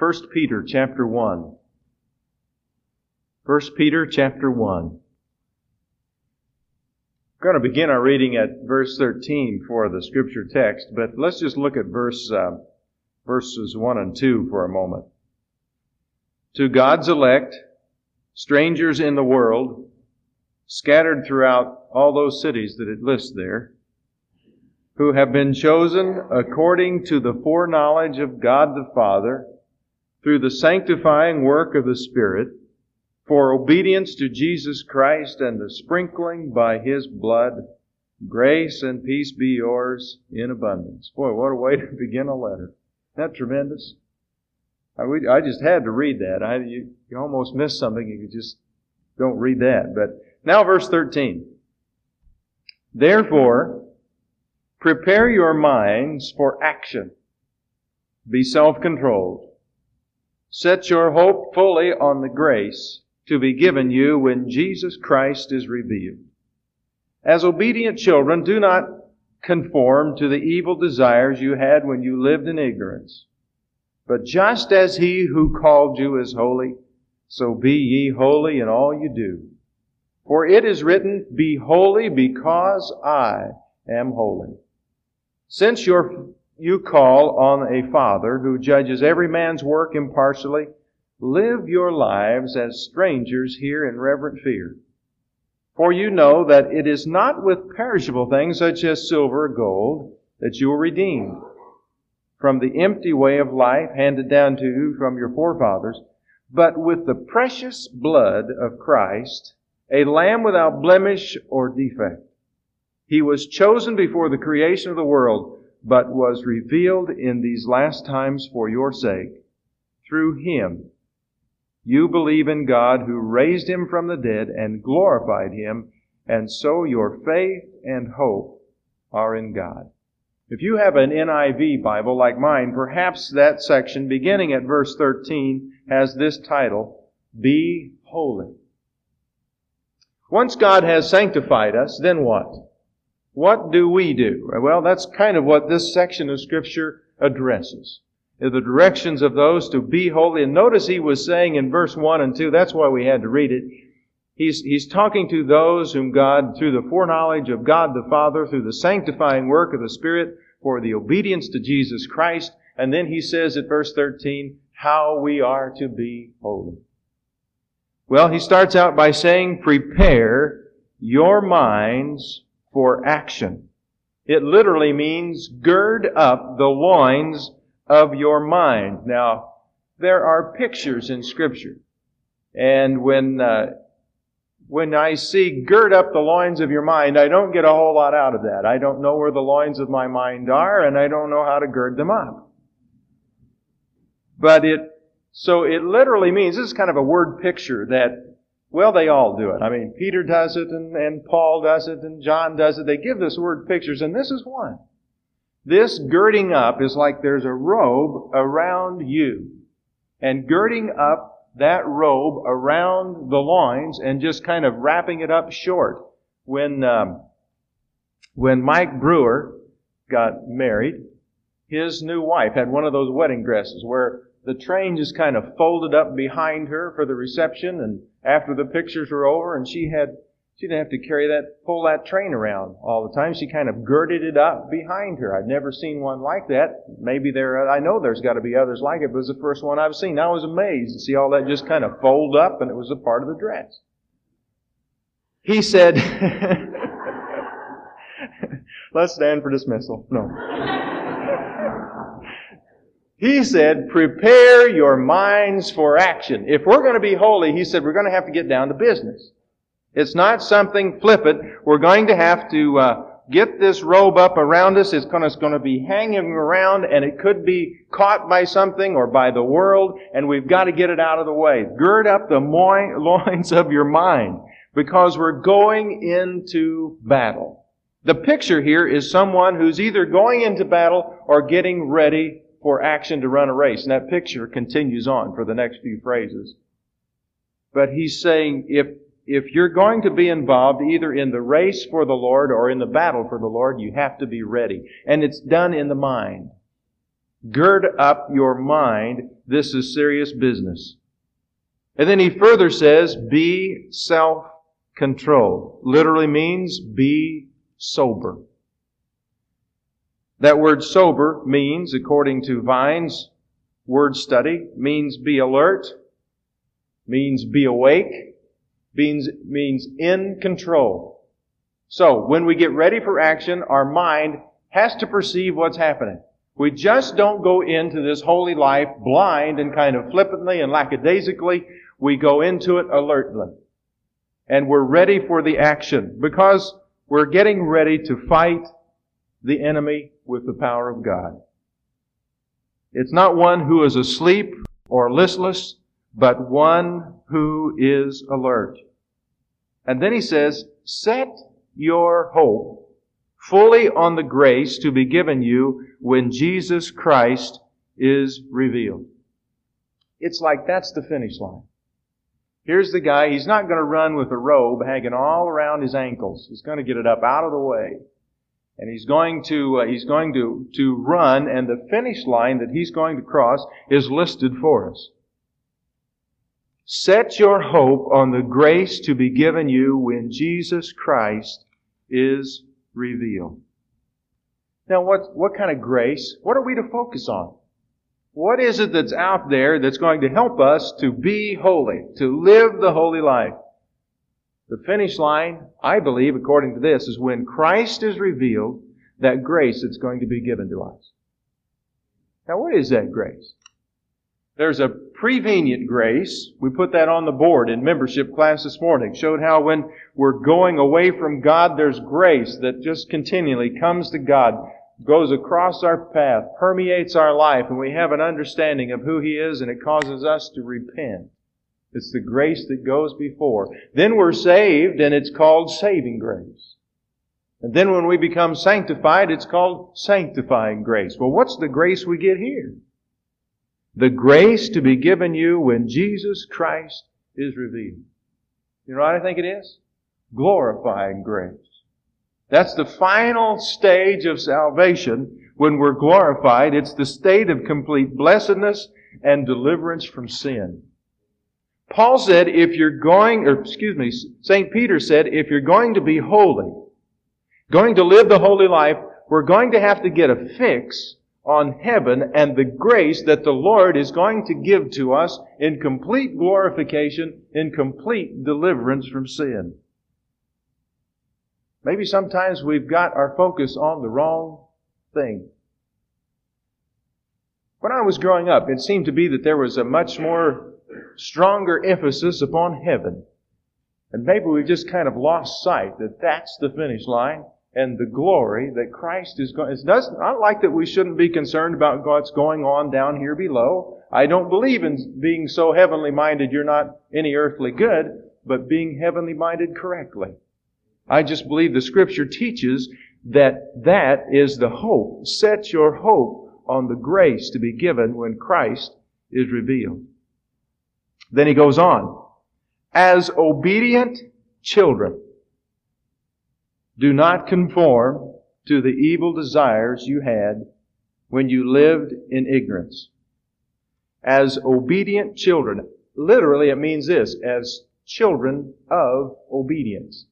1 Peter chapter 1. 1 Peter chapter 1. We're going to begin our reading at verse 13 for the scripture text, but let's just look at verse, uh, verses 1 and 2 for a moment. To God's elect, strangers in the world, scattered throughout all those cities that it lists there, who have been chosen according to the foreknowledge of God the Father, through the sanctifying work of the Spirit, for obedience to Jesus Christ and the sprinkling by His blood, grace and peace be yours in abundance. Boy, what a way to begin a letter. Isn't that tremendous? I, I just had to read that. I, you, you almost miss something if you just don't read that. But now verse 13. Therefore, prepare your minds for action. Be self-controlled. Set your hope fully on the grace to be given you when Jesus Christ is revealed. As obedient children, do not conform to the evil desires you had when you lived in ignorance. But just as he who called you is holy, so be ye holy in all you do. For it is written, Be holy because I am holy. Since you call on a Father who judges every man's work impartially, Live your lives as strangers here in reverent fear. For you know that it is not with perishable things such as silver or gold that you are redeemed from the empty way of life handed down to you from your forefathers, but with the precious blood of Christ, a lamb without blemish or defect. He was chosen before the creation of the world, but was revealed in these last times for your sake. Through him, you believe in God who raised him from the dead and glorified him, and so your faith and hope are in God. If you have an NIV Bible like mine, perhaps that section beginning at verse 13 has this title, Be Holy. Once God has sanctified us, then what? What do we do? Well, that's kind of what this section of Scripture addresses the directions of those to be holy. And notice he was saying in verse 1 and 2, that's why we had to read it. He's, he's talking to those whom God, through the foreknowledge of God the Father, through the sanctifying work of the Spirit, for the obedience to Jesus Christ. And then he says at verse 13, how we are to be holy. Well, he starts out by saying, prepare your minds for action. It literally means gird up the loins of your mind. Now, there are pictures in Scripture. And when, uh, when I see gird up the loins of your mind, I don't get a whole lot out of that. I don't know where the loins of my mind are, and I don't know how to gird them up. But it, so it literally means, this is kind of a word picture that, well, they all do it. I mean, Peter does it, and, and Paul does it, and John does it. They give this word pictures, and this is one. This girding up is like there's a robe around you. And girding up that robe around the loins and just kind of wrapping it up short. When, um, when Mike Brewer got married, his new wife had one of those wedding dresses where the train just kind of folded up behind her for the reception and after the pictures were over and she had she didn't have to carry that, pull that train around all the time. She kind of girded it up behind her. I'd never seen one like that. Maybe there, I know there's got to be others like it, but it was the first one I've seen. I was amazed to see all that just kind of fold up and it was a part of the dress. He said, let's stand for dismissal. No. He said, prepare your minds for action. If we're going to be holy, he said, we're going to have to get down to business. It's not something flippant. We're going to have to uh, get this robe up around us. It's going, to, it's going to be hanging around and it could be caught by something or by the world and we've got to get it out of the way. Gird up the loins of your mind because we're going into battle. The picture here is someone who's either going into battle or getting ready for action to run a race. And that picture continues on for the next few phrases. But he's saying if if you're going to be involved either in the race for the Lord or in the battle for the Lord, you have to be ready. And it's done in the mind. Gird up your mind. This is serious business. And then he further says, be self-controlled. Literally means be sober. That word sober means, according to Vine's word study, means be alert, means be awake, means, means in control. So, when we get ready for action, our mind has to perceive what's happening. We just don't go into this holy life blind and kind of flippantly and lackadaisically. We go into it alertly. And we're ready for the action because we're getting ready to fight the enemy with the power of God. It's not one who is asleep or listless, but one who is alert. And then he says, set your hope fully on the grace to be given you when Jesus Christ is revealed. It's like that's the finish line. Here's the guy, he's not going to run with a robe hanging all around his ankles. He's going to get it up out of the way. And he's going to, uh, he's going to, to run, and the finish line that he's going to cross is listed for us. Set your hope on the grace to be given you when Jesus Christ is revealed. Now, what, what kind of grace? What are we to focus on? What is it that's out there that's going to help us to be holy, to live the holy life? The finish line, I believe, according to this, is when Christ is revealed, that grace that's going to be given to us. Now, what is that grace? There's a prevenient grace. We put that on the board in membership class this morning. Showed how when we're going away from God, there's grace that just continually comes to God goes across our path, permeates our life, and we have an understanding of who He is, and it causes us to repent. It's the grace that goes before. Then we're saved, and it's called saving grace. And then when we become sanctified, it's called sanctifying grace. Well, what's the grace we get here? The grace to be given you when Jesus Christ is revealed. You know what I think it is? Glorifying grace. That's the final stage of salvation when we're glorified. It's the state of complete blessedness and deliverance from sin. Paul said, if you're going, or excuse me, St. Peter said, if you're going to be holy, going to live the holy life, we're going to have to get a fix on heaven and the grace that the Lord is going to give to us in complete glorification, in complete deliverance from sin. Maybe sometimes we've got our focus on the wrong thing. When I was growing up, it seemed to be that there was a much more stronger emphasis upon heaven. And maybe we've just kind of lost sight that that's the finish line and the glory that Christ is going. It's not like that we shouldn't be concerned about what's going on down here below. I don't believe in being so heavenly minded you're not any earthly good, but being heavenly minded correctly. I just believe the scripture teaches that that is the hope. Set your hope on the grace to be given when Christ is revealed. Then he goes on. As obedient children, do not conform to the evil desires you had when you lived in ignorance. As obedient children, literally it means this, as children of obedience.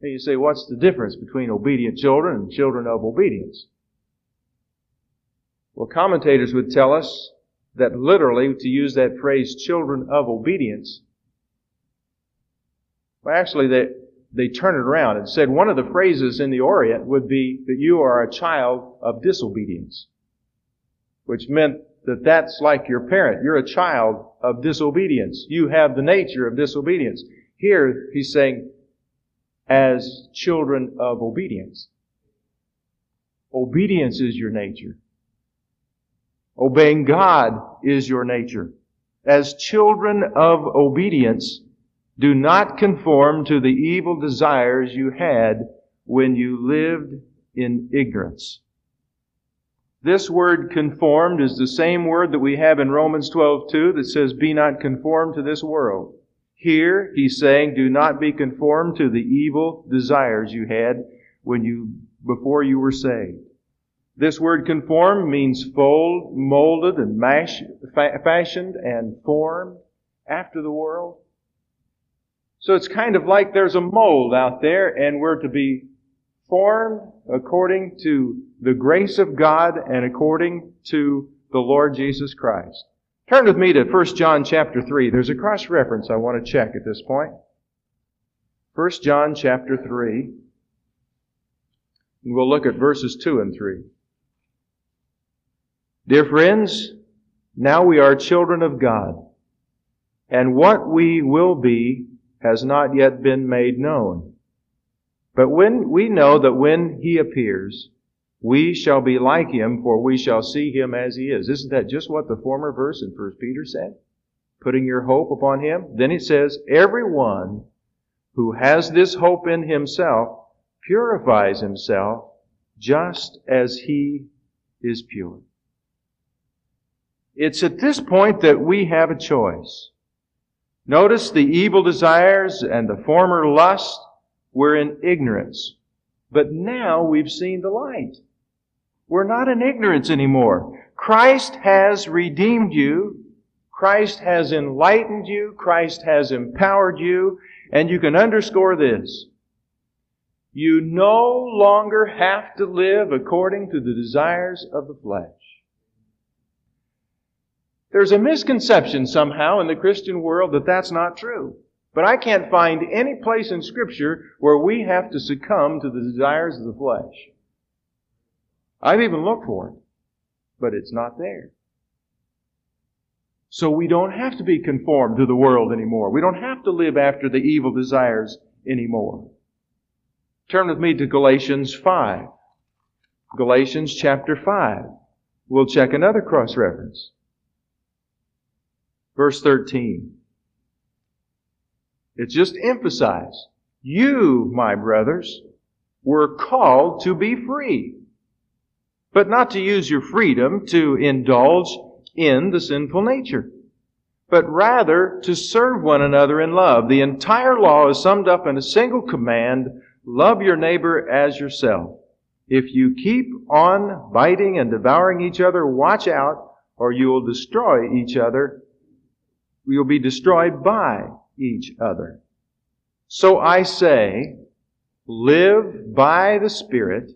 And you say, what's the difference between obedient children and children of obedience? Well, commentators would tell us that literally, to use that phrase, children of obedience, well, actually, they, they turn it around and said one of the phrases in the Orient would be that you are a child of disobedience, which meant that that's like your parent. You're a child of disobedience. You have the nature of disobedience. Here, he's saying, as children of obedience. Obedience is your nature. Obeying God is your nature. As children of obedience, do not conform to the evil desires you had when you lived in ignorance. This word conformed is the same word that we have in Romans 12:2 that says be not conformed to this world. Here, he's saying, do not be conformed to the evil desires you had when you, before you were saved. This word conform means fold, molded, and mash, fa- fashioned and formed after the world. So it's kind of like there's a mold out there and we're to be formed according to the grace of God and according to the Lord Jesus Christ. Turn with me to 1 John chapter 3. There's a cross reference I want to check at this point. 1 John chapter 3. And we'll look at verses 2 and 3. Dear friends, now we are children of God, and what we will be has not yet been made known. But when we know that when he appears, we shall be like him, for we shall see him as he is. Isn't that just what the former verse in 1 Peter said? Putting your hope upon him. Then it says, everyone who has this hope in himself purifies himself just as he is pure. It's at this point that we have a choice. Notice the evil desires and the former lust were in ignorance. But now we've seen the light. We're not in ignorance anymore. Christ has redeemed you. Christ has enlightened you. Christ has empowered you. And you can underscore this. You no longer have to live according to the desires of the flesh. There's a misconception somehow in the Christian world that that's not true. But I can't find any place in Scripture where we have to succumb to the desires of the flesh. I've even looked for it, but it's not there. So we don't have to be conformed to the world anymore. We don't have to live after the evil desires anymore. Turn with me to Galatians 5. Galatians chapter 5. We'll check another cross reference. Verse 13. It's just emphasized. You, my brothers, were called to be free, but not to use your freedom to indulge in the sinful nature, but rather to serve one another in love. The entire law is summed up in a single command, love your neighbor as yourself. If you keep on biting and devouring each other, watch out, or you will destroy each other we will be destroyed by each other. So I say, live by the Spirit,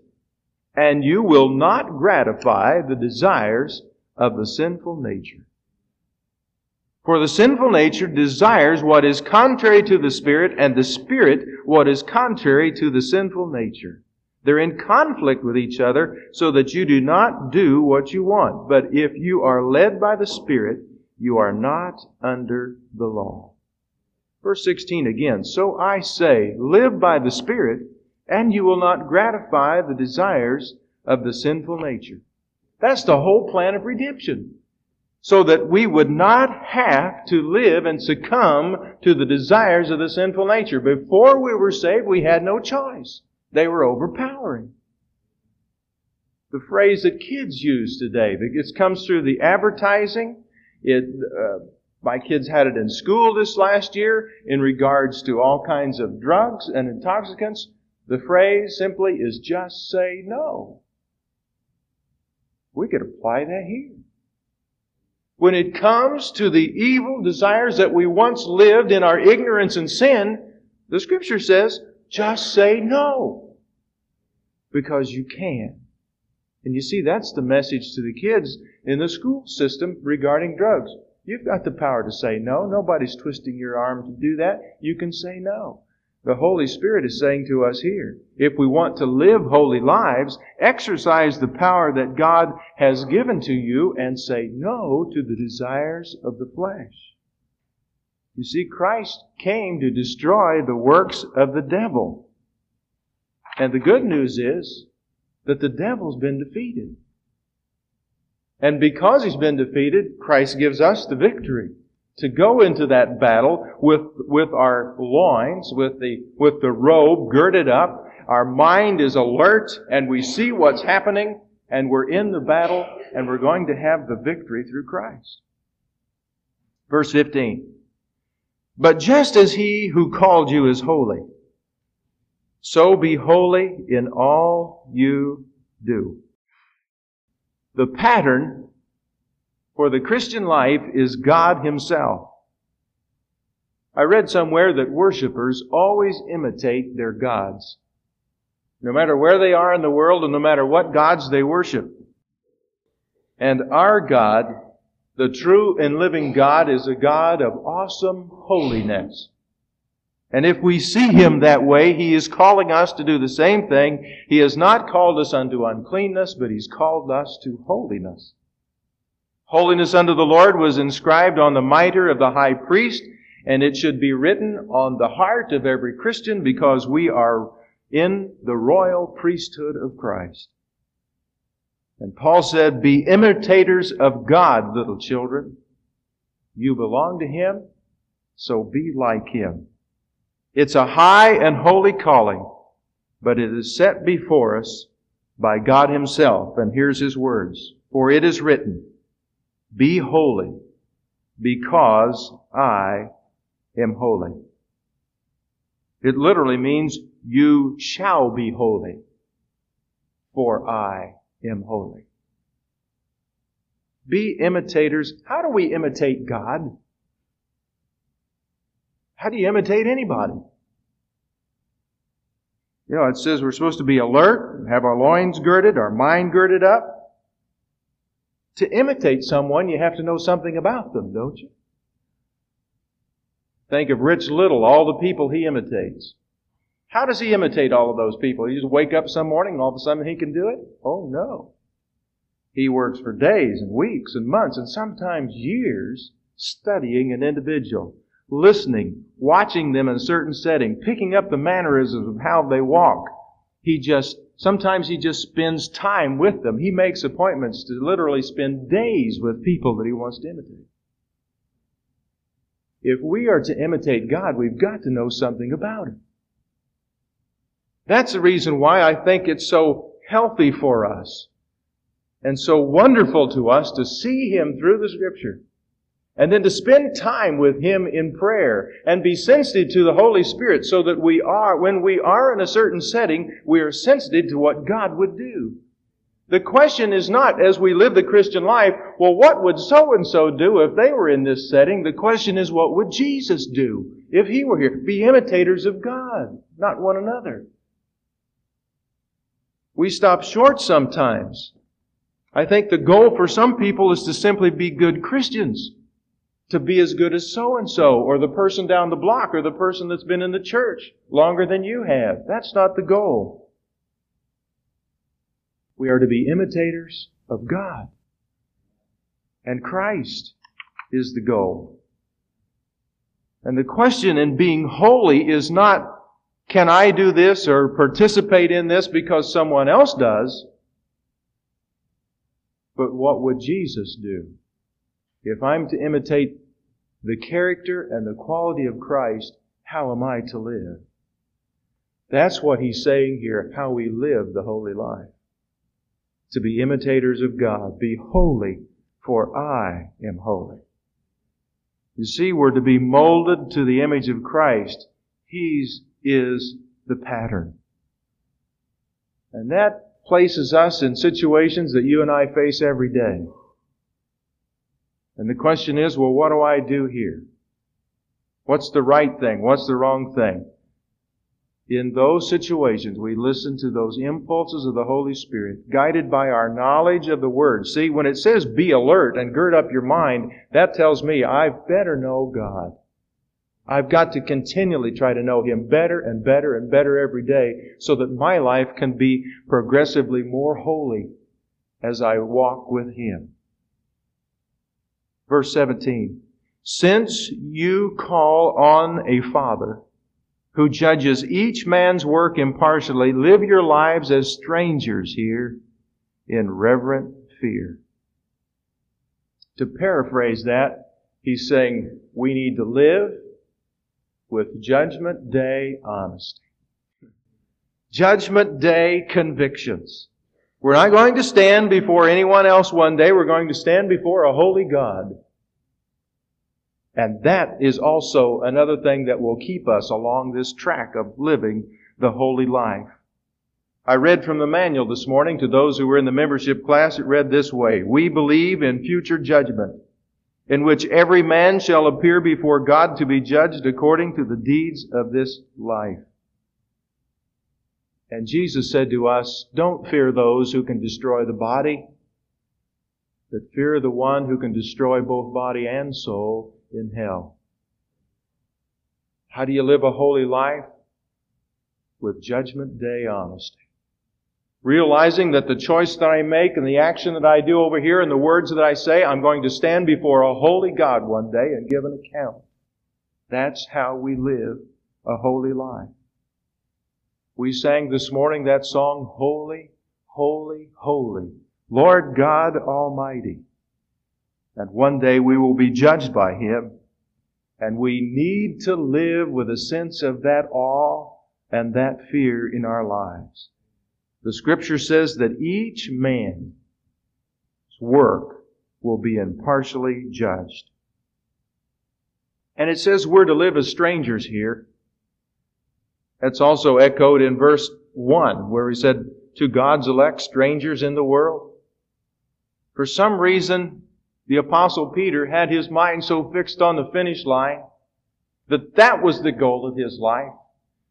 and you will not gratify the desires of the sinful nature. For the sinful nature desires what is contrary to the Spirit, and the Spirit what is contrary to the sinful nature. They're in conflict with each other so that you do not do what you want. But if you are led by the Spirit, you are not under the law. Verse 16 again, So I say, live by the Spirit, and you will not gratify the desires of the sinful nature. That's the whole plan of redemption. So that we would not have to live and succumb to the desires of the sinful nature. Before we were saved, we had no choice. They were overpowering. The phrase that kids use today, it comes through the advertising, it, uh, my kids had it in school this last year in regards to all kinds of drugs and intoxicants. The phrase simply is just say no. We could apply that here. When it comes to the evil desires that we once lived in our ignorance and sin, the scripture says, just say no. Because you can. And you see, that's the message to the kids in the school system regarding drugs. You've got the power to say no. Nobody's twisting your arm to do that. You can say no. The Holy Spirit is saying to us here, if we want to live holy lives, exercise the power that God has given to you and say no to the desires of the flesh. You see, Christ came to destroy the works of the devil. And the good news is that the devil's been defeated. And because he's been defeated, Christ gives us the victory to go into that battle with, with our loins, with the, with the robe girded up. Our mind is alert and we see what's happening and we're in the battle and we're going to have the victory through Christ. Verse 15. But just as he who called you is holy, so be holy in all you do. The pattern for the Christian life is God Himself. I read somewhere that worshipers always imitate their gods. No matter where they are in the world and no matter what gods they worship. And our God, the true and living God, is a God of awesome holiness. And if we see Him that way, He is calling us to do the same thing. He has not called us unto uncleanness, but He's called us to holiness. Holiness unto the Lord was inscribed on the mitre of the high priest, and it should be written on the heart of every Christian because we are in the royal priesthood of Christ. And Paul said, Be imitators of God, little children. You belong to Him, so be like Him. It's a high and holy calling, but it is set before us by God Himself. And here's His words. For it is written, Be holy, because I am holy. It literally means you shall be holy, for I am holy. Be imitators. How do we imitate God? How do you imitate anybody? You know, it says we're supposed to be alert, have our loins girded, our mind girded up. To imitate someone, you have to know something about them, don't you? Think of Rich Little, all the people he imitates. How does he imitate all of those people? He just wake up some morning and all of a sudden he can do it? Oh no. He works for days and weeks and months and sometimes years studying an individual, listening, watching them in a certain setting, picking up the mannerisms of how they walk. He just, sometimes he just spends time with them. He makes appointments to literally spend days with people that he wants to imitate. If we are to imitate God, we've got to know something about Him. That's the reason why I think it's so healthy for us and so wonderful to us to see Him through the Scripture. And then to spend time with Him in prayer and be sensitive to the Holy Spirit so that we are, when we are in a certain setting, we are sensitive to what God would do. The question is not, as we live the Christian life, well, what would so and so do if they were in this setting? The question is, what would Jesus do if he were here? Be imitators of God, not one another. We stop short sometimes. I think the goal for some people is to simply be good Christians. To be as good as so and so, or the person down the block, or the person that's been in the church longer than you have. That's not the goal. We are to be imitators of God. And Christ is the goal. And the question in being holy is not, can I do this or participate in this because someone else does? But what would Jesus do? If I'm to imitate the character and the quality of Christ, how am I to live? That's what he's saying here, how we live the holy life to be imitators of God. Be holy, for I am holy. You see, we're to be molded to the image of Christ. He is the pattern. And that places us in situations that you and I face every day. And the question is, well, what do I do here? What's the right thing? What's the wrong thing? in those situations, we listen to those impulses of the Holy Spirit, guided by our knowledge of the Word. See, when it says be alert and gird up your mind, that tells me I better know God. I've got to continually try to know Him better and better and better every day so that my life can be progressively more holy as I walk with Him. Verse 17. Since you call on a Father, who judges each man's work impartially, live your lives as strangers here in reverent fear. To paraphrase that, he's saying we need to live with judgment day honesty. Judgment day convictions. We're not going to stand before anyone else one day. We're going to stand before a holy God. And that is also another thing that will keep us along this track of living the holy life. I read from the manual this morning to those who were in the membership class. It read this way. We believe in future judgment, in which every man shall appear before God to be judged according to the deeds of this life. And Jesus said to us, Don't fear those who can destroy the body, but fear the one who can destroy both body and soul in hell. How do you live a holy life? With judgment day honesty realizing that the choice that I make and the action that I do over here and the words that I say, I'm going to stand before a holy God one day and give an account. That's how we live a holy life. We sang this morning that song, Holy, Holy, Holy, Lord God Almighty. And one day we will be judged by Him. And we need to live with a sense of that awe and that fear in our lives. The scripture says that each man's work will be impartially judged. And it says we're to live as strangers here. That's also echoed in verse 1, where he said, To God's elect, strangers in the world. For some reason, the Apostle Peter had his mind so fixed on the finish line that that was the goal of his life.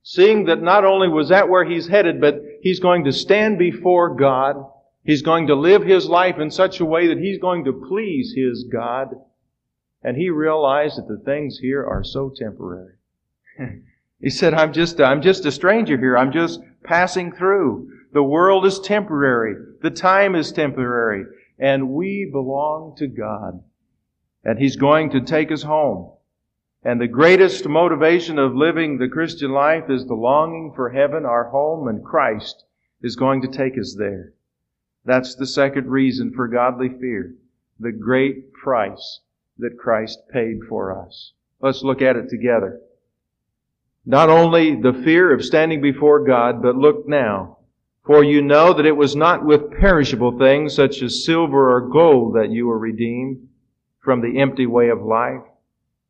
Seeing that not only was that where he's headed, but he's going to stand before God. He's going to live his life in such a way that he's going to please his God. And he realized that the things here are so temporary. he said, I'm just, I'm just a stranger here. I'm just passing through. The world is temporary. The time is temporary. And we belong to God. And He's going to take us home. And the greatest motivation of living the Christian life is the longing for heaven, our home, and Christ is going to take us there. That's the second reason for godly fear. The great price that Christ paid for us. Let's look at it together. Not only the fear of standing before God, but look now. For you know that it was not with perishable things such as silver or gold that you were redeemed from the empty way of life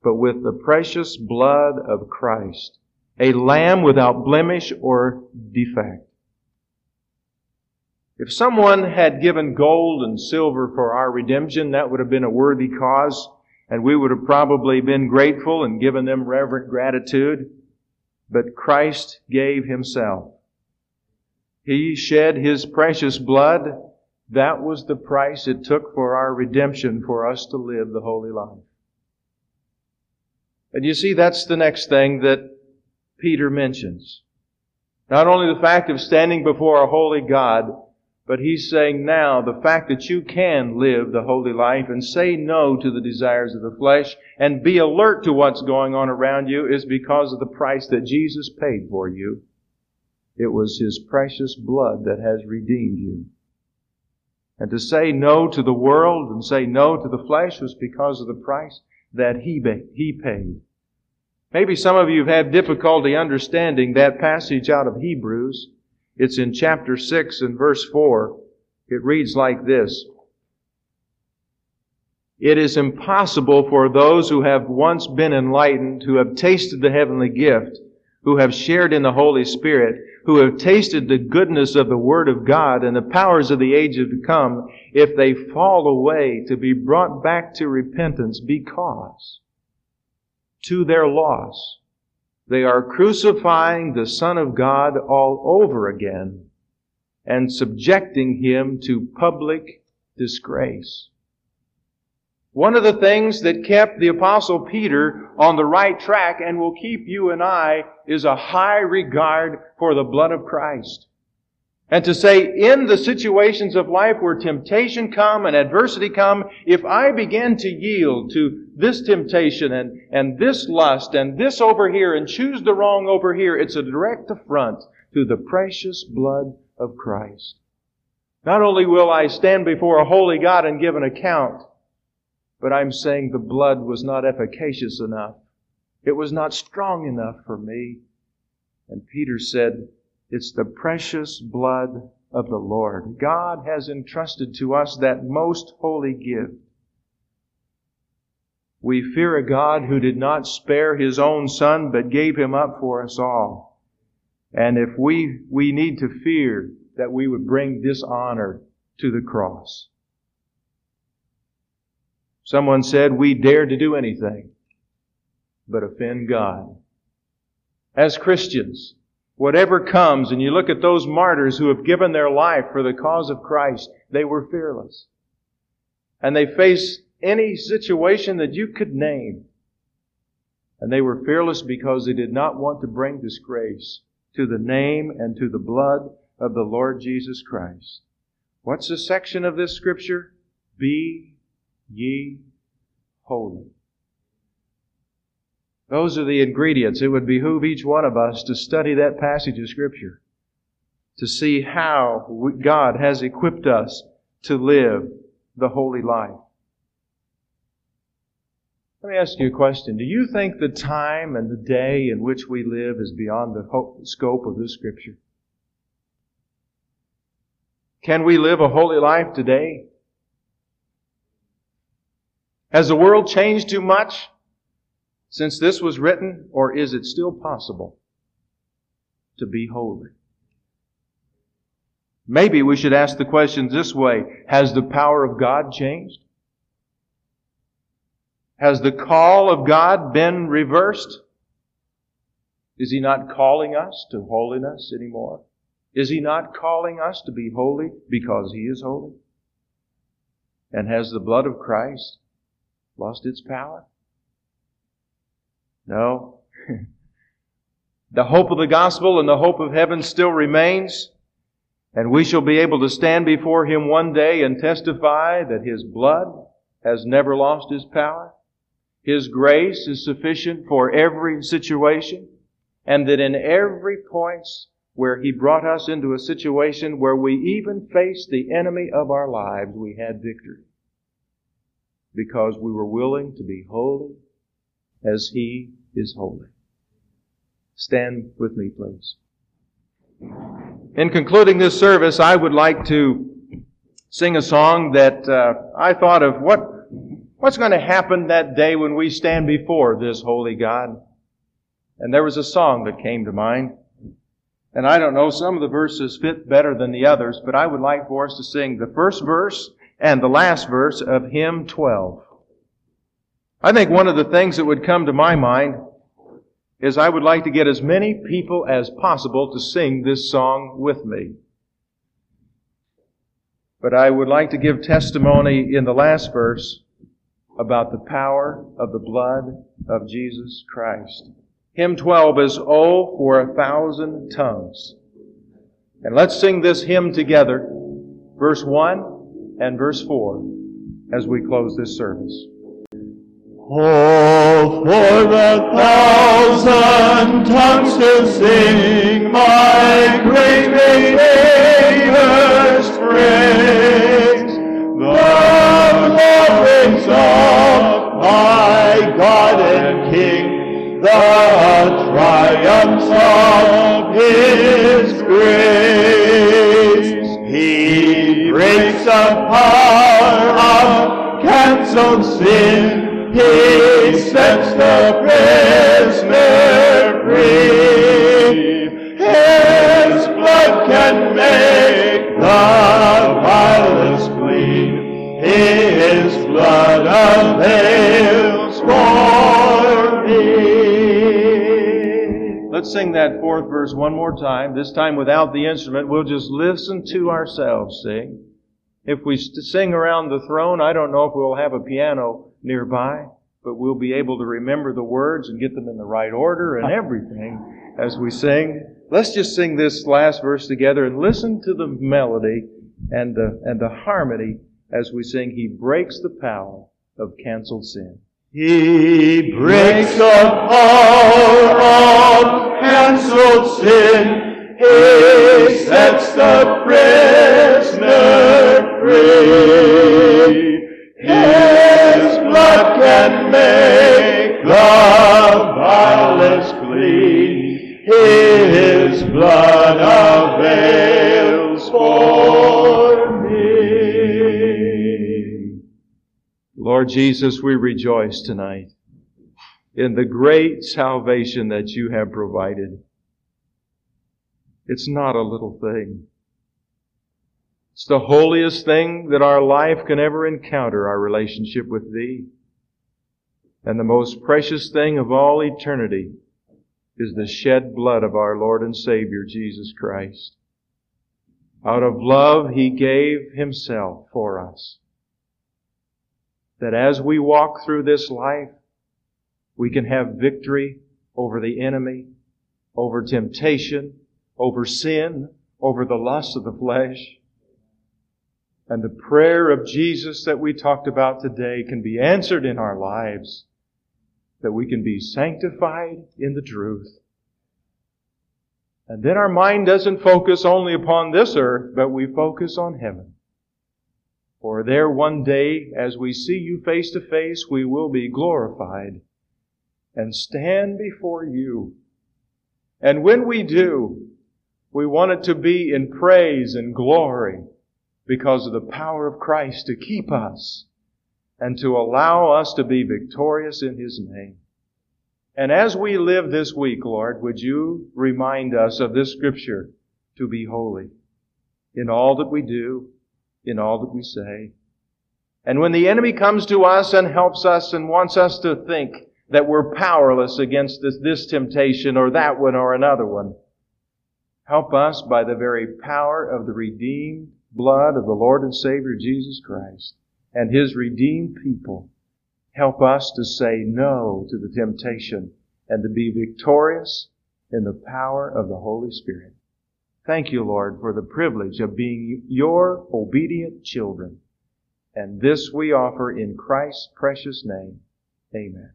but with the precious blood of Christ, a lamb without blemish or defect. If someone had given gold and silver for our redemption, that would have been a worthy cause, and we would have probably been grateful and given them reverent gratitude. But Christ gave Himself. He shed His precious blood. That was the price it took for our redemption for us to live the holy life. And you see, that's the next thing that Peter mentions. Not only the fact of standing before a holy God, but he's saying now the fact that you can live the holy life and say no to the desires of the flesh and be alert to what's going on around you is because of the price that Jesus paid for you. It was His precious blood that has redeemed you. And to say no to the world and say no to the flesh was because of the price that he, he paid. Maybe some of you have had difficulty understanding that passage out of Hebrews. It's in chapter 6 and verse 4. It reads like this. It is impossible for those who have once been enlightened, who have tasted the heavenly gift, who have shared in the Holy Spirit, who have tasted the goodness of the Word of God and the powers of the age to come, if they fall away, to be brought back to repentance because to their loss they are crucifying the Son of God all over again and subjecting him to public disgrace. One of the things that kept the apostle Peter on the right track and will keep you and I is a high regard for the blood of Christ. And to say in the situations of life where temptation come and adversity come, if I begin to yield to this temptation and, and this lust and this over here and choose the wrong over here, it's a direct affront to the precious blood of Christ. Not only will I stand before a holy God and give an account, but I'm saying the blood was not efficacious enough. It was not strong enough for me. And Peter said, It's the precious blood of the Lord. God has entrusted to us that most holy gift. We fear a God who did not spare his own son, but gave him up for us all. And if we, we need to fear that we would bring dishonor to the cross. Someone said we dare to do anything but offend God. As Christians, whatever comes, and you look at those martyrs who have given their life for the cause of Christ, they were fearless. And they faced any situation that you could name. And they were fearless because they did not want to bring disgrace to the name and to the blood of the Lord Jesus Christ. What's the section of this scripture? Be ye holy. Those are the ingredients. It would behoove each one of us to study that passage of Scripture, to see how God has equipped us to live the holy life. Let me ask you a question. Do you think the time and the day in which we live is beyond the scope of this Scripture? Can we live a holy life today? Has the world changed too much since this was written, or is it still possible to be holy? Maybe we should ask the question this way Has the power of God changed? Has the call of God been reversed? Is He not calling us to holiness anymore? Is He not calling us to be holy because He is holy? And has the blood of Christ lost its power? No. the hope of the gospel and the hope of heaven still remains. And we shall be able to stand before Him one day and testify that His blood has never lost His power. His grace is sufficient for every situation. And that in every point where He brought us into a situation where we even faced the enemy of our lives, we had victory. Because we were willing to be holy as He is holy. Stand with me, please. In concluding this service, I would like to sing a song that uh, I thought of what what's going to happen that day when we stand before this holy God. And there was a song that came to mind. And I don't know, some of the verses fit better than the others, but I would like for us to sing the first verse and the last verse of hymn 12. I think one of the things that would come to my mind is I would like to get as many people as possible to sing this song with me. But I would like to give testimony in the last verse about the power of the blood of Jesus Christ. Hymn 12 is Oh for a thousand tongues. And let's sing this hymn together, verse 1 and verse 4, as we close this service. Oh, for the thousand tongues to sing my great Maker's praise, the glories of my God and King, the triumphs of His grace. Power of cancelled sin he sets the prisoner free. His blood can make the vilest clean. His blood avails for me. Let's sing that fourth verse one more time, this time without the instrument. We'll just listen to ourselves sing. If we sing around the throne, I don't know if we'll have a piano nearby, but we'll be able to remember the words and get them in the right order and uh-huh. everything as we sing. Let's just sing this last verse together and listen to the melody and the, and the harmony as we sing, He breaks the power of canceled sin. He breaks the power of canceled sin. He sets the prisoner free. His blood can make the vilest clean. His blood avails for me. Lord Jesus, we rejoice tonight in the great salvation that you have provided. It's not a little thing. It's the holiest thing that our life can ever encounter, our relationship with Thee. And the most precious thing of all eternity is the shed blood of our Lord and Savior, Jesus Christ. Out of love, He gave Himself for us. That as we walk through this life, we can have victory over the enemy, over temptation, over sin, over the lust of the flesh. And the prayer of Jesus that we talked about today can be answered in our lives, that we can be sanctified in the truth. And then our mind doesn't focus only upon this earth, but we focus on heaven. For there one day, as we see you face to face, we will be glorified and stand before you. And when we do, we want it to be in praise and glory because of the power of Christ to keep us and to allow us to be victorious in His name. And as we live this week, Lord, would you remind us of this scripture to be holy in all that we do, in all that we say. And when the enemy comes to us and helps us and wants us to think that we're powerless against this, this temptation or that one or another one, help us by the very power of the redeemed blood of the Lord and Savior Jesus Christ and His redeemed people. Help us to say no to the temptation and to be victorious in the power of the Holy Spirit. Thank you, Lord, for the privilege of being your obedient children. And this we offer in Christ's precious name. Amen.